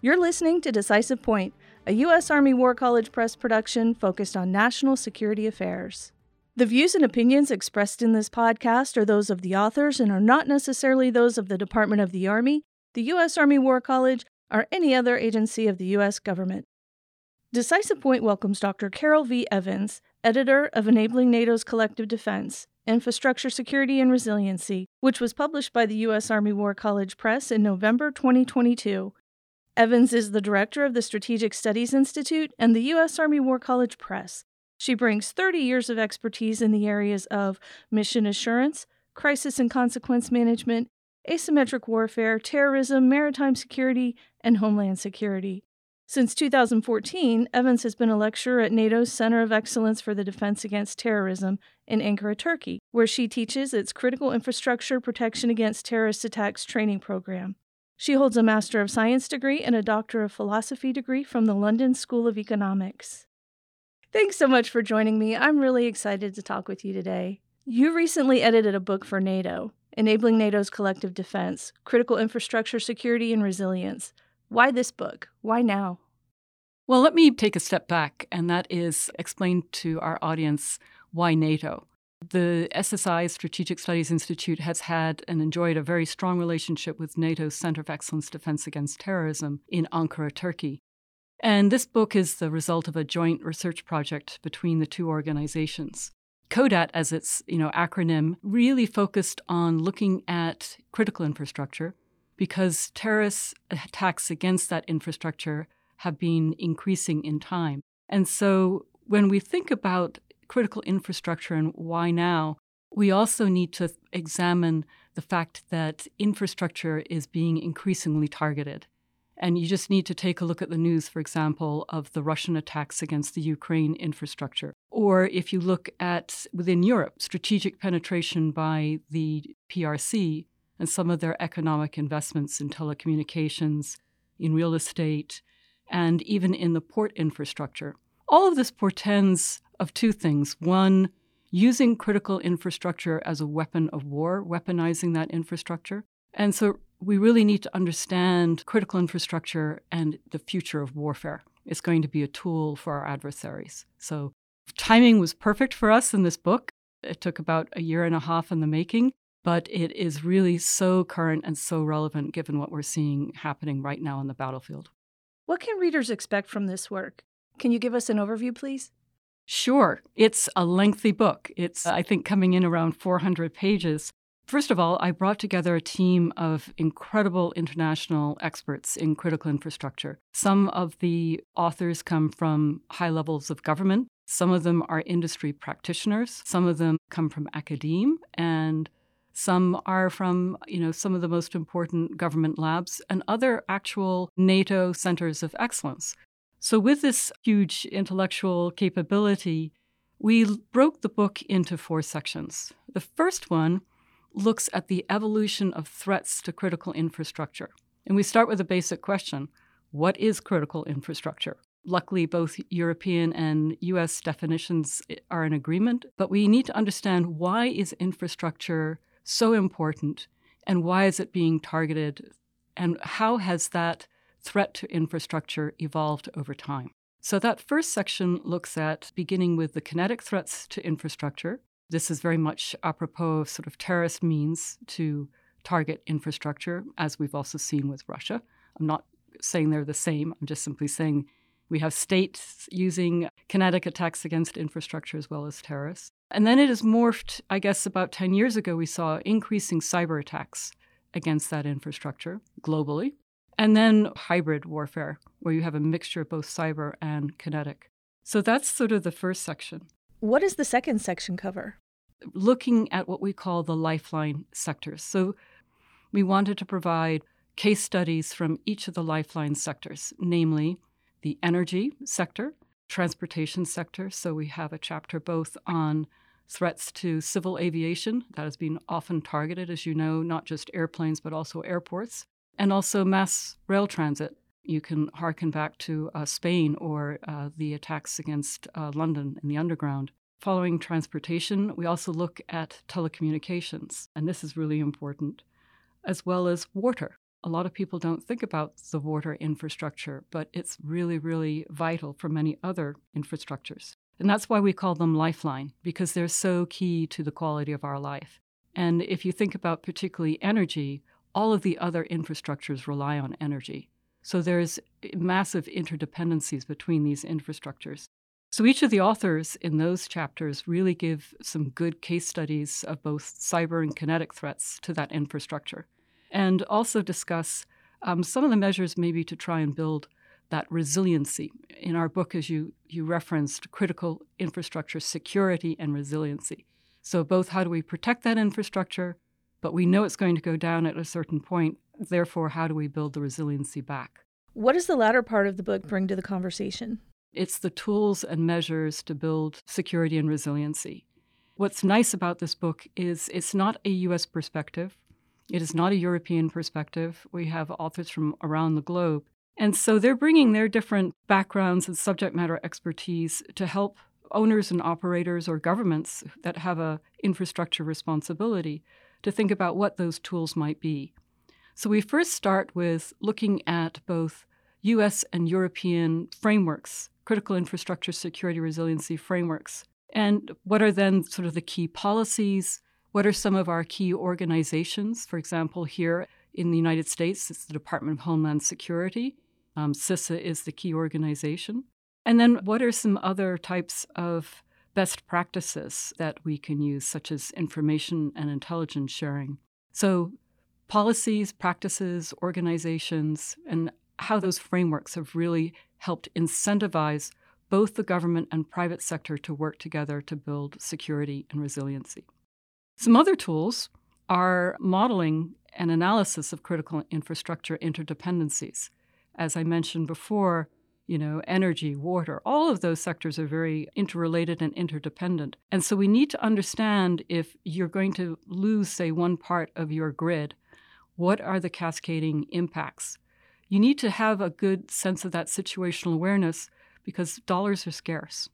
You're listening to Decisive Point, a U.S. Army War College Press production focused on national security affairs. The views and opinions expressed in this podcast are those of the authors and are not necessarily those of the Department of the Army, the U.S. Army War College, or any other agency of the U.S. government. Decisive Point welcomes Dr. Carol V. Evans, editor of Enabling NATO's Collective Defense Infrastructure Security and Resiliency, which was published by the U.S. Army War College Press in November 2022. Evans is the director of the Strategic Studies Institute and the U.S. Army War College Press. She brings 30 years of expertise in the areas of mission assurance, crisis and consequence management, asymmetric warfare, terrorism, maritime security, and homeland security. Since 2014, Evans has been a lecturer at NATO's Center of Excellence for the Defense Against Terrorism in Ankara, Turkey, where she teaches its Critical Infrastructure Protection Against Terrorist Attacks training program. She holds a Master of Science degree and a Doctor of Philosophy degree from the London School of Economics. Thanks so much for joining me. I'm really excited to talk with you today. You recently edited a book for NATO, Enabling NATO's Collective Defense Critical Infrastructure Security and Resilience. Why this book? Why now? Well, let me take a step back, and that is explain to our audience why NATO. The SSI Strategic Studies Institute has had and enjoyed a very strong relationship with NATO's Center of Excellence Defense Against Terrorism in Ankara, Turkey. And this book is the result of a joint research project between the two organizations. COE-DAT, as its you know, acronym, really focused on looking at critical infrastructure because terrorist attacks against that infrastructure have been increasing in time. And so when we think about critical infrastructure and why now, we also need to examine the fact that infrastructure is being increasingly targeted. And you just need to take a look at the news, for example, of the Russian attacks against the Ukraine infrastructure. Or if you look at within Europe, strategic penetration by the PRC and some of their economic investments in telecommunications, in real estate, and even in the port infrastructure. All of this portends of two things. One, using critical infrastructure as a weapon of war, weaponizing that infrastructure. And so we really need to understand critical infrastructure and the future of warfare. It's going to be a tool for our adversaries. So timing was perfect for us in this book. It took about a year and a half in the making, but it is really so current and so relevant given what we're seeing happening right now on the battlefield. What can readers expect from this work? Can you give us an overview, please? Sure. It's a lengthy book. It's, I think, coming in around 400 pages. First of all, I brought together a team of incredible international experts in critical infrastructure. Some of the authors come from high levels of government, some of them are industry practitioners, some of them come from academe, and some are from, you know, some of the most important government labs and other actual NATO centers of excellence. So with this huge intellectual capability, we broke the book into four sections. The first one looks at the evolution of threats to critical infrastructure. And we start with a basic question What is critical infrastructure? Luckily, both European and US definitions eh, are in agreement, but we need to understand why is infrastructure so important and why is it being targeted and how has that threat to infrastructure evolved over time. So, that first section looks at beginning with the kinetic threats to infrastructure, this is very much apropos of sort of terrorist means to target infrastructure, as we've also seen with Russia. I'm not saying they're the same, I'm just simply saying we have states using kinetic attacks against infrastructure as well as terrorists. And then it has morphed, I guess, about 10 years ago, we saw increasing cyber attacks against that infrastructure globally. And then hybrid warfare, where you have a mixture of both cyber and kinetic. So that's sort of the first section. What does the second section cover? Looking at what we call the lifeline sectors. So we wanted to provide case studies from each of the lifeline sectors, namely the energy sector, transportation sector. So we have a chapter both on threats to civil aviation that has been often targeted, as you know, not just airplanes, but also airports, and also mass rail transit you can harken back to uh, Spain or uh, the attacks against uh, London in the underground. Following transportation, we also look at telecommunications, and this is really important, as well as water. A lot of people don't think about the water infrastructure, but it's really, really vital for many other infrastructures. And that's why we call them lifeline, because they're so key to the quality of our life. And if you think about particularly energy, all of the other infrastructures rely on energy. So there's massive interdependencies between these infrastructures. So each of the authors in those chapters really give some good case studies of both cyber and kinetic threats to that infrastructure, and also discuss um, some of the measures maybe to try and build that resiliency. In our book, as you, you referenced, critical infrastructure security and resiliency. So, both how do we protect that infrastructure, but we know it's going to go down at a certain point. Therefore, how do we build the resiliency back? What does the latter part of the book bring to the conversation? It's the tools and measures to build security and resiliency. What's nice about this book is it's not a US perspective. It is not a European perspective. We have authors from around the globe. And so they're bringing their different backgrounds and subject matter expertise to help owners and operators or governments that have a infrastructure responsibility to think about what those tools might be. So we first start with looking at both US and European frameworks, critical infrastructure security resiliency frameworks. And what are then sort of the key policies? What are some of our key organizations? For example, here in the United States, it's the Department of Homeland Security. Um, CISA is the key organization. And then what are some other types of best practices that we can use, such as information and intelligence sharing? So, policies, practices, organizations, and how those frameworks have really helped incentivize both the government and private sector to work together to build security and resiliency. Some other tools are modeling and analysis of critical infrastructure interdependencies. As I mentioned before, you know, energy, water, all of those sectors are very interrelated and interdependent. And so we need to understand if you're going to lose, say, one part of your grid, what are the cascading impacts? you need to have a good sense of that situational awareness because dollars are scarce.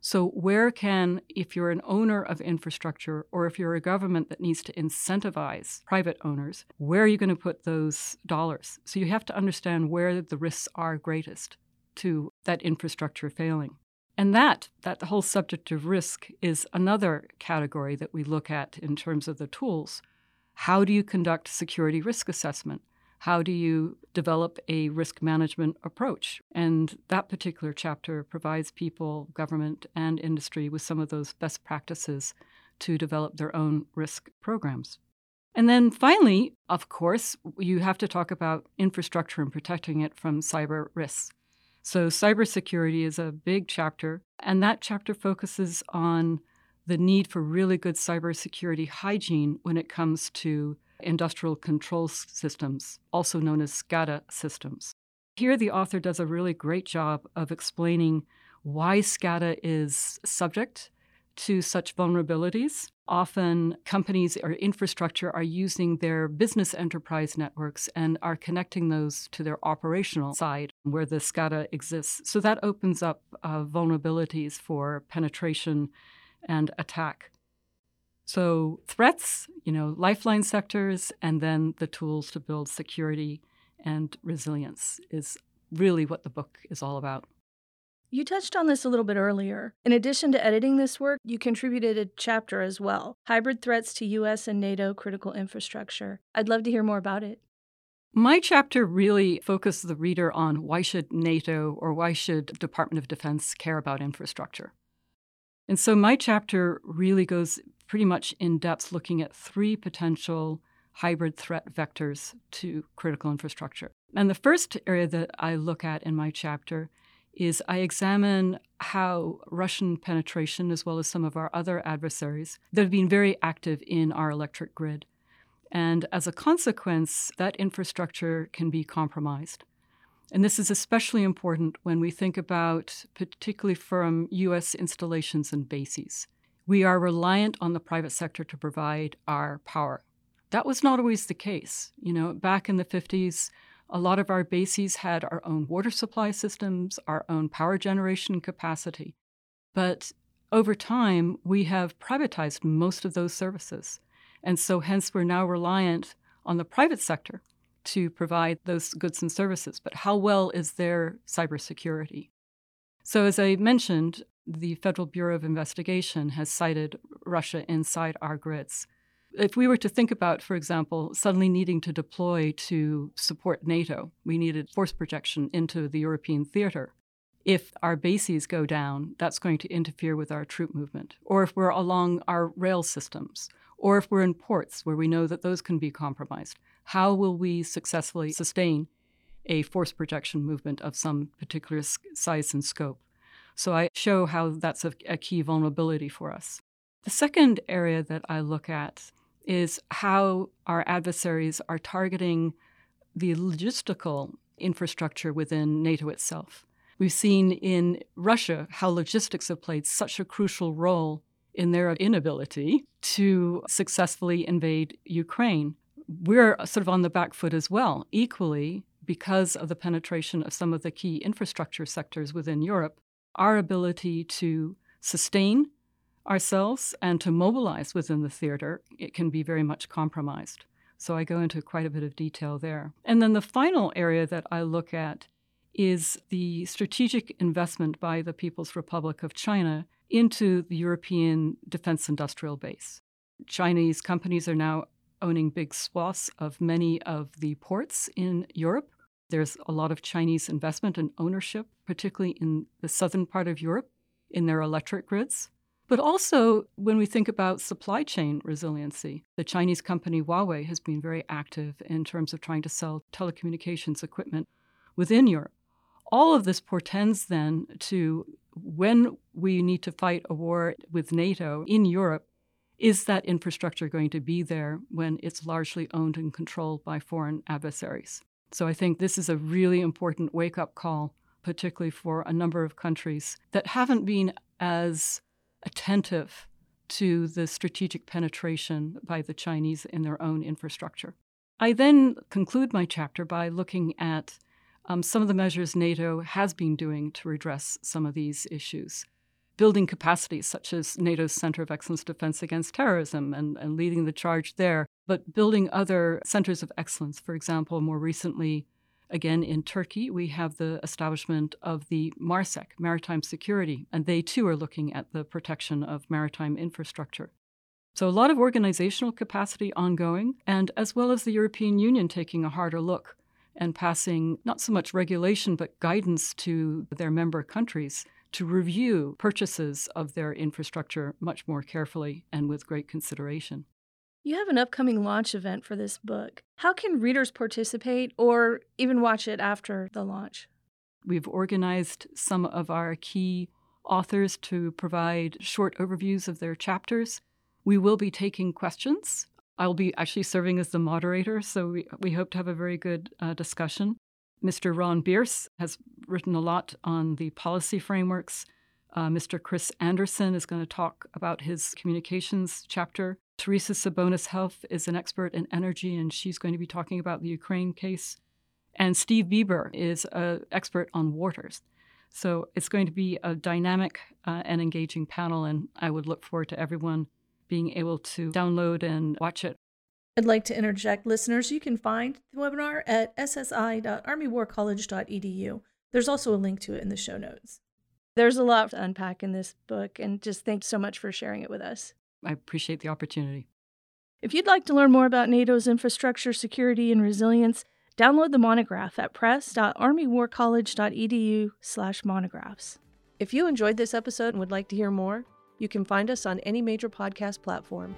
So, where can, if you're an owner of infrastructure or if you're a government that needs to incentivize private owners, where are you going to put those dollars? So, you have to understand where the risks are greatest to that infrastructure failing. And that, that whole subject of risk is another category that we look at in terms of the tools. How do you conduct security risk assessment? how do you develop a risk management approach? And that particular chapter provides people, government, and industry with some of those best practices to develop their own risk programs. And then finally, of course, you have to talk about infrastructure and protecting it from cyber risks. So, cybersecurity is a big chapter, and that chapter focuses on the need for really good cybersecurity hygiene when it comes to industrial control systems, also known as SCADA systems. Here, the author does a really great job of explaining why SCADA is subject to such vulnerabilities. Often, companies or infrastructure are using their business enterprise networks and are connecting those to their operational side where the SCADA exists. So that opens up uh, vulnerabilities for penetration and attack. So, threats, you know, lifeline sectors, and then the tools to build security and resilience is really what the book is all about. You touched on this a little bit earlier. In addition to editing this work, you contributed a chapter as well Hybrid Threats to U.S. and NATO Critical Infrastructure. I'd love to hear more about it. My chapter really focused the reader on why should NATO or why should Department of Defense care about infrastructure. And so my chapter really goes pretty much in depth looking at three potential hybrid threat vectors to critical infrastructure. And the first area that I look at in my chapter is I examine how Russian penetration, as well as some of our other adversaries, that have been very active in our electric grid. And as a consequence, that infrastructure can be compromised. And this is especially important when we think about, particularly from US installations and bases. We are reliant on the private sector to provide our power. That was not always the case. You know, back in the 50s, a lot of our bases had our own water supply systems, our own power generation capacity. But over time, we have privatized most of those services. And so, hence, we're now reliant on the private sector to provide those goods and services, but how well is their cybersecurity? So, as I mentioned, the Federal Bureau of Investigation has cited Russia inside our grids. If we were to think about, for example, suddenly needing to deploy to support NATO, we needed force projection into the European theater. If our bases go down, that's going to interfere with our troop movement. Or if we're along our rail systems, or if we're in ports where we know that those can be compromised, how will we successfully sustain a force projection movement of some particular size and scope? So I show how that's a, a key vulnerability for us. The second area that I look at is how our adversaries are targeting the logistical infrastructure within NATO itself. We've seen in Russia how logistics have played such a crucial role in their inability to successfully invade Ukraine. We're sort of on the back foot as well, equally because of the penetration of some of the key infrastructure sectors within Europe. Our ability to sustain ourselves and to mobilize within the theater, it can be very much compromised. So I go into quite a bit of detail there. And then the final area that I look at is the strategic investment by the People's Republic of China into the European defense industrial base. Chinese companies are now owning big swaths of many of the ports in Europe. There's a lot of Chinese investment and ownership, particularly in the southern part of Europe, in their electric grids. But also, when we think about supply chain resiliency, the Chinese company Huawei has been very active in terms of trying to sell telecommunications equipment within Europe. All of this portends then to when we need to fight a war with NATO in Europe, is that infrastructure going to be there when it's largely owned and controlled by foreign adversaries? So I think this is a really important wake up call, particularly for a number of countries that haven't been as attentive to the strategic penetration by the Chinese in their own infrastructure. I then conclude my chapter by looking at um, some of the measures NATO has been doing to redress some of these issues. Building capacities, such as NATO's Center of Excellence Defense Against Terrorism and, and leading the charge there, but building other centers of excellence. For example, more recently, again in Turkey, we have the establishment of the MARSEC, Maritime Security, and they too are looking at the protection of maritime infrastructure. So, a lot of organizational capacity ongoing, and as well as the European Union taking a harder look and passing not so much regulation but guidance to their member countries to review purchases of their infrastructure much more carefully and with great consideration. You have an upcoming launch event for this book. How can readers participate or even watch it after the launch? We've organized some of our key authors to provide short overviews of their chapters. We will be taking questions I'll be actually serving as the moderator, so we, we hope to have a very good uh, discussion. Mr. Ron Bierce has written a lot on the policy frameworks. Uh, Mr. Chris Anderson is going to talk about his communications chapter. Teresa Sabonis-Helf is an expert in energy, and she's going to be talking about the Ukraine case. And Steve Bieber is an expert on waters. So it's going to be a dynamic uh, and engaging panel, and I would look forward to everyone being able to download and watch it. I'd like to interject listeners, you can find the webinar at ssi.armywarcollege.edu. There's also a link to it in the show notes. There's a lot to unpack in this book, and just thanks so much for sharing it with us. I appreciate the opportunity. If you'd like to learn more about NATO's infrastructure, security, and resilience, download the monograph at press.armywarcollege.edu/monographs. If you enjoyed this episode and would like to hear more, you can find us on any major podcast platform.